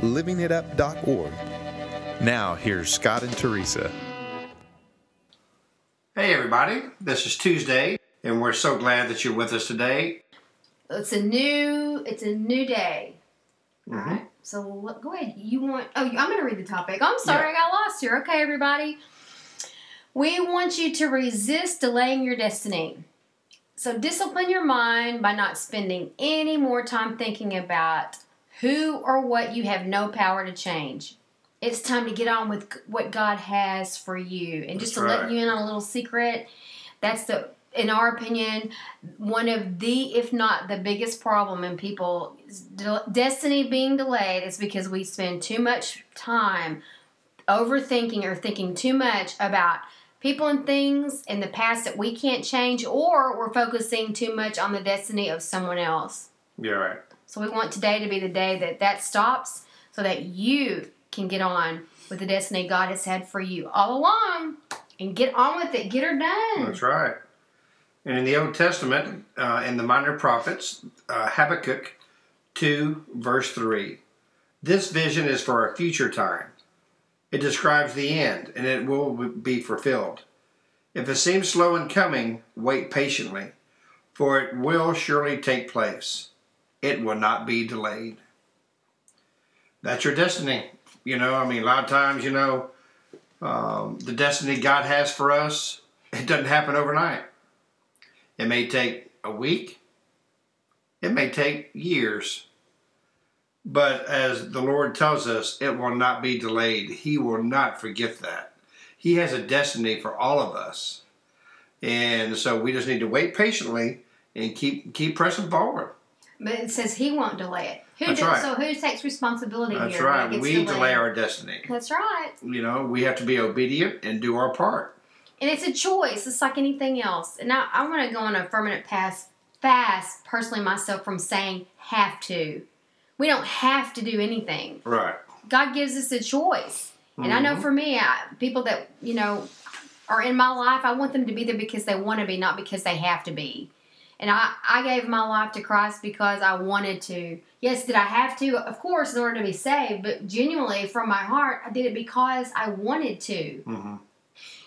livingitup.org. Now, here's Scott and Teresa. Hey, everybody. This is Tuesday, and we're so glad that you're with us today. It's a new. It's a new day. Mhm. All right. So what- go ahead. You want? Oh, I'm going to read the topic. I'm sorry, I got lost here. Okay, everybody. We want you to resist delaying your destiny. So discipline your mind by not spending any more time thinking about who or what you have no power to change. It's time to get on with what God has for you. And just That's to let you in on a little secret, that's the in our opinion, one of the, if not the biggest problem in people de- destiny being delayed is because we spend too much time overthinking or thinking too much about people and things in the past that we can't change, or we're focusing too much on the destiny of someone else. You're right. So we want today to be the day that that stops so that you can get on with the destiny God has had for you all along and get on with it. Get her done. That's right. And in the Old Testament, uh, in the Minor Prophets, uh, Habakkuk 2, verse 3, this vision is for a future time. It describes the end, and it will be fulfilled. If it seems slow in coming, wait patiently, for it will surely take place. It will not be delayed. That's your destiny. You know, I mean, a lot of times, you know, um, the destiny God has for us, it doesn't happen overnight. It may take a week, it may take years. But as the Lord tells us, it will not be delayed. He will not forget that. He has a destiny for all of us. And so we just need to wait patiently and keep keep pressing forward. But it says he won't delay it. Who That's does, right. So who takes responsibility That's here? right. We delayed? delay our destiny. That's right. You know, we have to be obedient and do our part. And it's a choice. It's like anything else. And now I want to go on a permanent pass fast, personally myself, from saying have to. We don't have to do anything. Right. God gives us a choice. And I know Mhm. for me, I, people that, you know, are in my life, I want them to be there because they want to be, not because they have to be. And I, I gave my life to Christ because I wanted to. Yes, did I have to? Of course, in order to be saved, but genuinely from my heart, I did it because I wanted to. hmm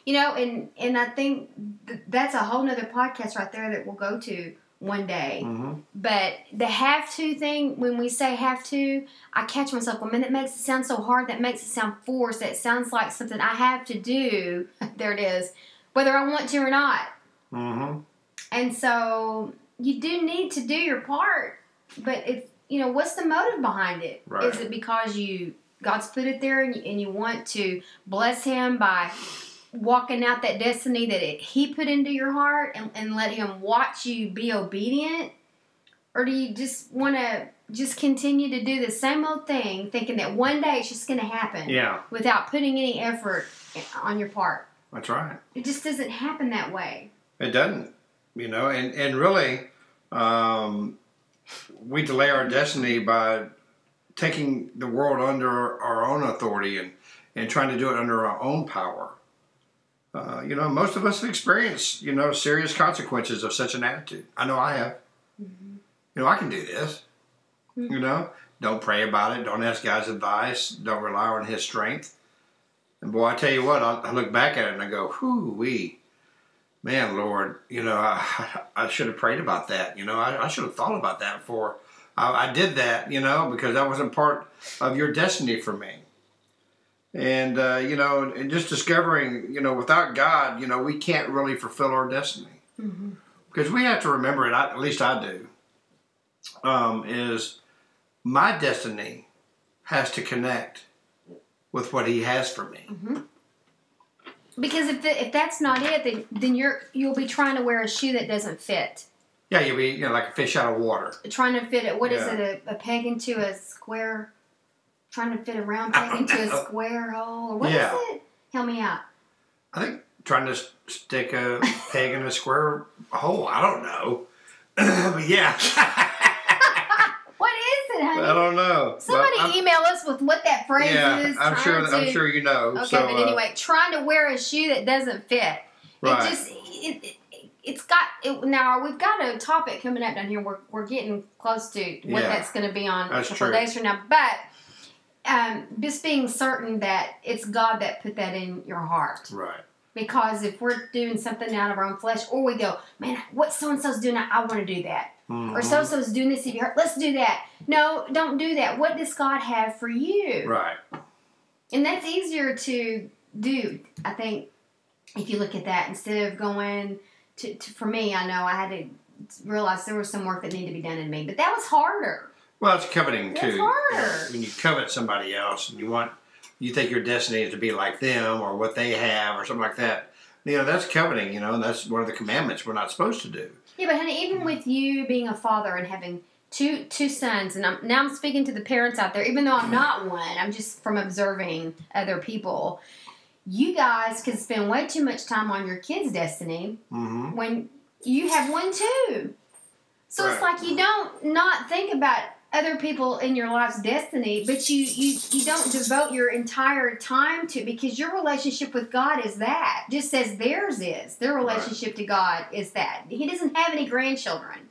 You know, and and I think th- that's a whole nother podcast right there that we'll go to one day. hmm But the have to thing, when we say have to, I catch myself, well, man, that makes it sound so hard. That makes it sound forced. That sounds like something I have to do. there it is, whether I want to or not. hmm And so you do need to do your part. But it's, you know, what's the motive behind it? Is Right. it because you, God's put it there and you, and you want to bless Him by walking out that destiny that it, He put into your heart and, and let Him watch you be obedient? Or do you just want to just continue to do the same old thing, thinking that one day it's just going to happen Yeah, without putting any effort on your part? that's right. It just doesn't happen that way. It doesn't, you know, and and really, um, we delay our destiny by taking the world under our own authority and and trying to do it under our own power. Uh, you know, most of us have experienced, you know, serious consequences of such an attitude. I know I have. You know, I can do this. You know, don't pray about it. Don't ask God's advice. Don't rely on His strength. And boy, I tell you what, I, I look back at it and I go, "Whoo, wee." Man, Lord, you know, I, I should have prayed about that. You know, I, I should have thought about that before I, I did that, you know, because that wasn't part of your destiny for me. And, uh, you know, and just discovering, you know, without God, you know, we can't really fulfill our destiny. Because we have to remember it, I, at least I do, um, is my destiny has to connect with what He has for me. Because if the, if that's not it, then then you're you'll be trying to wear a shoe that doesn't fit. Yeah, you'll be, you know, like a fish out of water. Trying to fit it. What is Yeah. it? A, a peg into a square trying to fit a round peg into a square hole, or what is Yeah. it? Help me out. I think trying to stick a peg in a square hole. I don't know. but yeah. What is it, honey? I don't know. Somebody email us with what that phrase Yeah, is. I'm sure. trying I'm sure you know. Okay, so, but uh, anyway, trying to wear a shoe that doesn't fit. Right. It just it, it it's got it, now we've got a topic coming up down here. We're we're getting close to what Yeah. that's going to be on a couple days from now, but. Um, just being certain that it's God that put that in your heart. right. Because if we're doing something out of our own flesh, or we go, man, what so and so's doing, I want to do that. Or Mhm. so so's doing this, if you heard, let's do that. No, don't do that. What does God have for you? Right. And that's easier to do, I think, if you look at that instead of going to, to for me, I know I had to realize there was some work that needed to be done in me, but that was harder. Well, it's coveting It's too. harder. When you covet somebody else and you want, you think your destiny is to be like them or what they have or something like that. You know, that's coveting. You know, and that's one of the commandments we're not supposed to do. Yeah, but honey, even with you being a father and having two two sons, and I'm, now I'm speaking to the parents out there, even though I'm not one, I'm just from observing other people. You guys can spend way too much time on your kids' destiny Mm-hmm. when you have one too. So it's like you don't not think about other people in your life's destiny, but you you you don't devote your entire time to because your relationship with God is that just as theirs is. Their relationship to God is that. He doesn't have any grandchildren.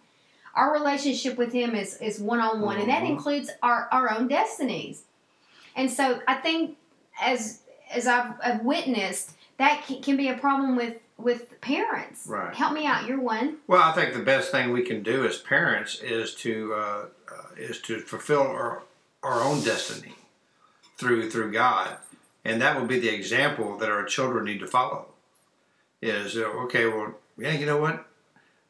Our relationship with him is is one on one, and that Mhm. includes our our own destinies. And so I think as as I've, I've witnessed, that can, can be a problem with with parents. Right. Help me out. You're one. Well, I think the best thing we can do as parents is to uh, uh, is to fulfill our our own destiny through through God, and that will be the example that our children need to follow. Is uh, okay. Well, yeah, you know what,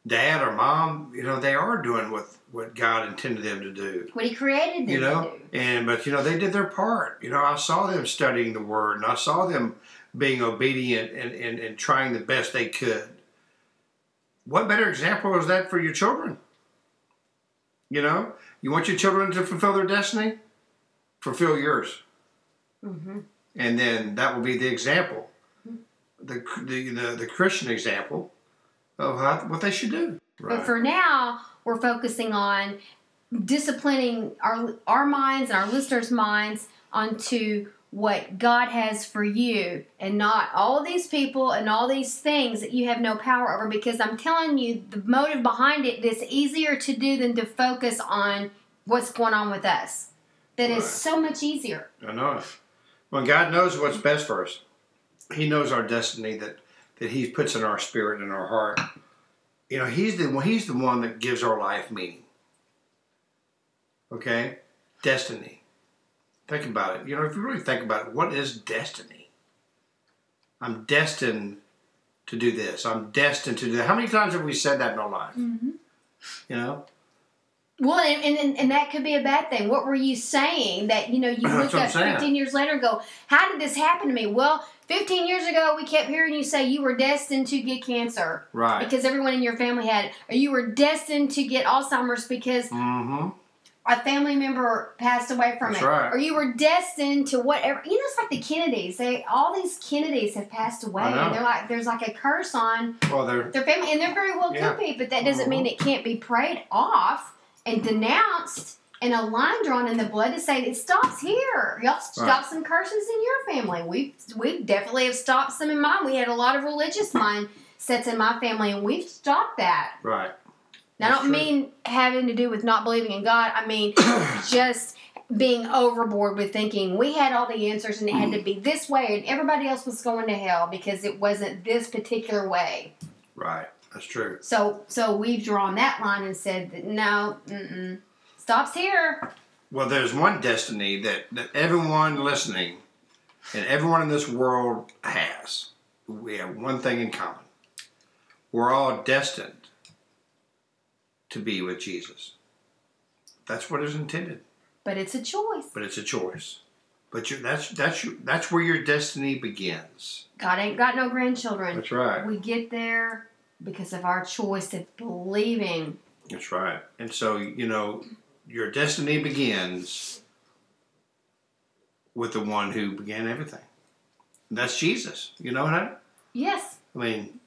Dad or Mom, you know they are doing what what God intended them to do. What he created them You know, to do. and but you know they did their part. You know, I saw them studying the Word, and I saw them being obedient and, and, and trying the best they could. What better example is that for your children? You know, you want your children to fulfill their destiny, fulfill yours, hmm and then that will be the example, the the the, the Christian example of how, what they should do. But for now, we're focusing on disciplining our our minds and our listeners' minds onto what God has for you and not all these people and all these things that you have no power over because I'm telling you the motive behind it is easier to do than to focus on what's going on with us. That is Right. so much easier. Enough. When God knows what's best for us, He knows our destiny that that He puts in our spirit and our heart. You know, He's the He's the one that gives our life meaning. Okay, destiny. Think about it. You know, if you really think about it, what is destiny? I'm destined to do this. I'm destined to do that. How many times have we said that in our life? Mm-hmm. You know, Well, and, and, and that could be a bad thing. What were you saying that, you know, you look up 15 years later and go, how did this happen to me? Well, 15 years ago, we kept hearing you say you were destined to get cancer right? because everyone in your family had it. Or you were destined to get Alzheimer's because Mm-hmm. A family member passed away from That's it. right. Or you were destined to whatever. You know, it's like the Kennedys. They All these Kennedys have passed away. And they're like, there's like a curse on Well, they're their family, and they're very well Yeah. could be, but that doesn't mean mm-hmm. it can't be prayed off and denounced and a line drawn in the blood to say it stops here. Y'all stop Right. some curses in your family. We we definitely have stopped some in mine. We had a lot of religious mindsets in my family, and we've stopped that. right. Now, I don't true. mean having to do with not believing in God. I mean just being overboard with thinking we had all the answers and it had to be this way, and everybody else was going to hell because it wasn't this particular way. Right. That's true. So so we've drawn that line and said that no, mm-mm, stops here. Well, there's one destiny that, that everyone listening and everyone in this world has. We have one thing in common. We're all destined to be with Jesus. That's what is intended, But it's a choice. but it's a choice. But you, that's that's your, that's where your destiny begins. God ain't got no grandchildren. That's right. We get there because of our choice of believing. That's right. And so you know, your destiny begins with the one who began everything. And that's Jesus. You know that? Yes. I mean,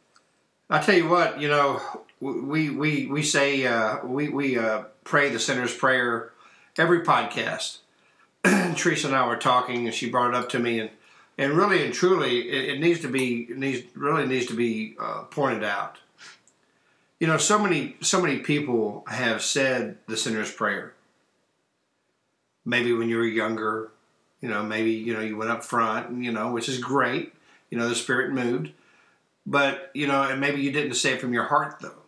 I tell you what, you know, we we we say uh, we we uh, pray the sinner's prayer every podcast. Teresa and I were talking, and she brought it up to me, and and really and truly, it, it needs to be needs really needs to be uh, pointed out. You know, so many so many people have said the sinner's prayer. Maybe when you were younger, you know, maybe you know you went up front, and, you know, which is great. You know, the Spirit moved, but you know, and maybe you didn't say it from your heart though.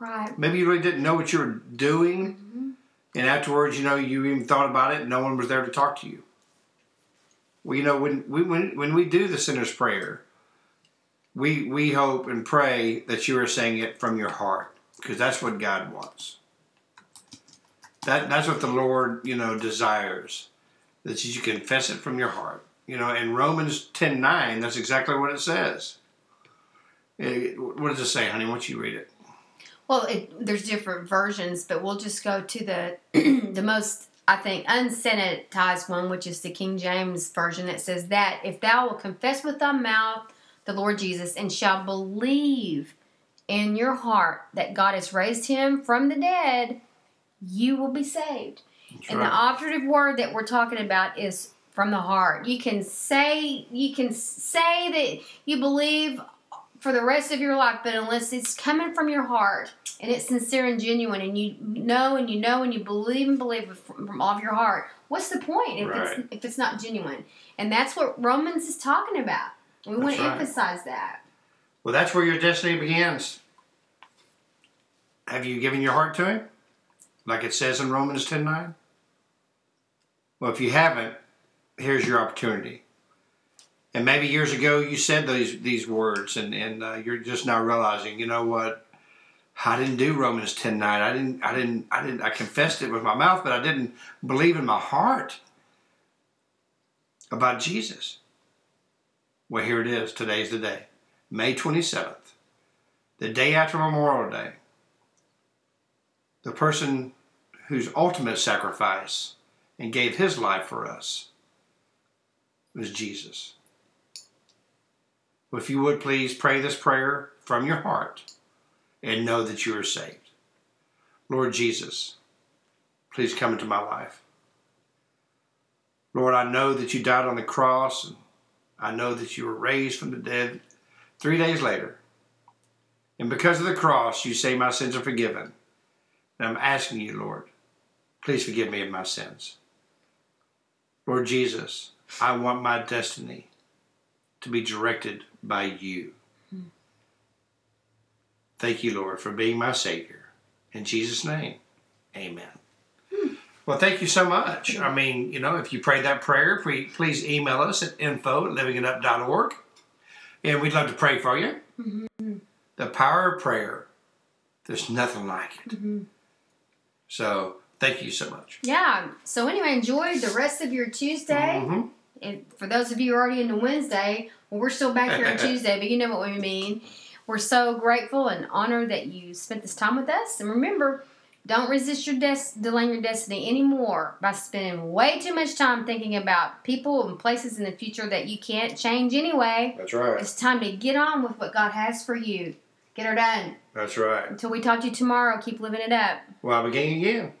Right. Maybe you really didn't know what you were doing, Mm-hmm. and afterwards, you know, you even thought about it, and no one was there to talk to you. Well, you know, when we when when we do the sinner's prayer, we we hope and pray that you are saying it from your heart, because that's what God wants. That that's what the Lord, you know, desires, that you confess it from your heart. You know, in Romans ten nine, that's exactly what it says. Eh, What does it say, honey? Why don't you read it? Well, it, there's different versions, but we'll just go to the the most I think unsanitized one, which is the King James version. It says that if thou will confess with thy mouth the Lord Jesus and shall believe in your heart that God has raised him from the dead, you will be saved. That's And the operative word that we're talking about is from the heart. You can say you can say that you believe for the rest of your life, but unless it's coming from your heart and it's sincere and genuine, and you know and you know and you believe and believe from, all of your heart, what's the point if Right. it's if it's not genuine? And that's what Romans is talking about. We want to right. emphasize that. Well, that's where your destiny begins. Have you given your heart to Him? Like it says in Romans 10 9? Well, if you haven't, here's your opportunity. And maybe years ago you said these these words, and, and uh, you're just now realizing, you know what? I didn't do Romans 10 9. I didn't, I didn't, I didn't, I confessed it with my mouth, but I didn't believe in my heart about Jesus. Well, here it is. Today's the day. May 27th, the day after Memorial Day, the person whose ultimate sacrifice and gave his life for us was Jesus. If you would please pray this prayer from your heart and know that you are saved. Lord Jesus, please come into my life. Lord, I know that you died on the cross and I know that you were raised from the dead three days later. And because of the cross, you say my sins are forgiven. And I'm asking you, Lord, please forgive me of my sins. Lord Jesus, I want my destiny to be directed by you. Hmm. Thank you, Lord, for being my Savior. In Jesus' name, amen. Hmm. Well, thank you so much. I mean, you know, if you prayed that prayer, please email us at info at livingitup.org. And we'd love to pray for you. Mm-hmm. The power of prayer, there's nothing like it. Mm-hmm. So, thank you so much. Yeah. So anyway, enjoy the rest of your Tuesday. Mhm. And for those of you already into Wednesday, well, we're still back here on Tuesday, but you know what we mean. We're so grateful and honored that you spent this time with us. And remember, don't resist your des- delaying your destiny anymore by spending way too much time thinking about people and places in the future that you can't change anyway. That's right. It's time to get on with what God has for you. Get her done. That's right. Until we talk to you tomorrow, keep living it up. Well, beginning again.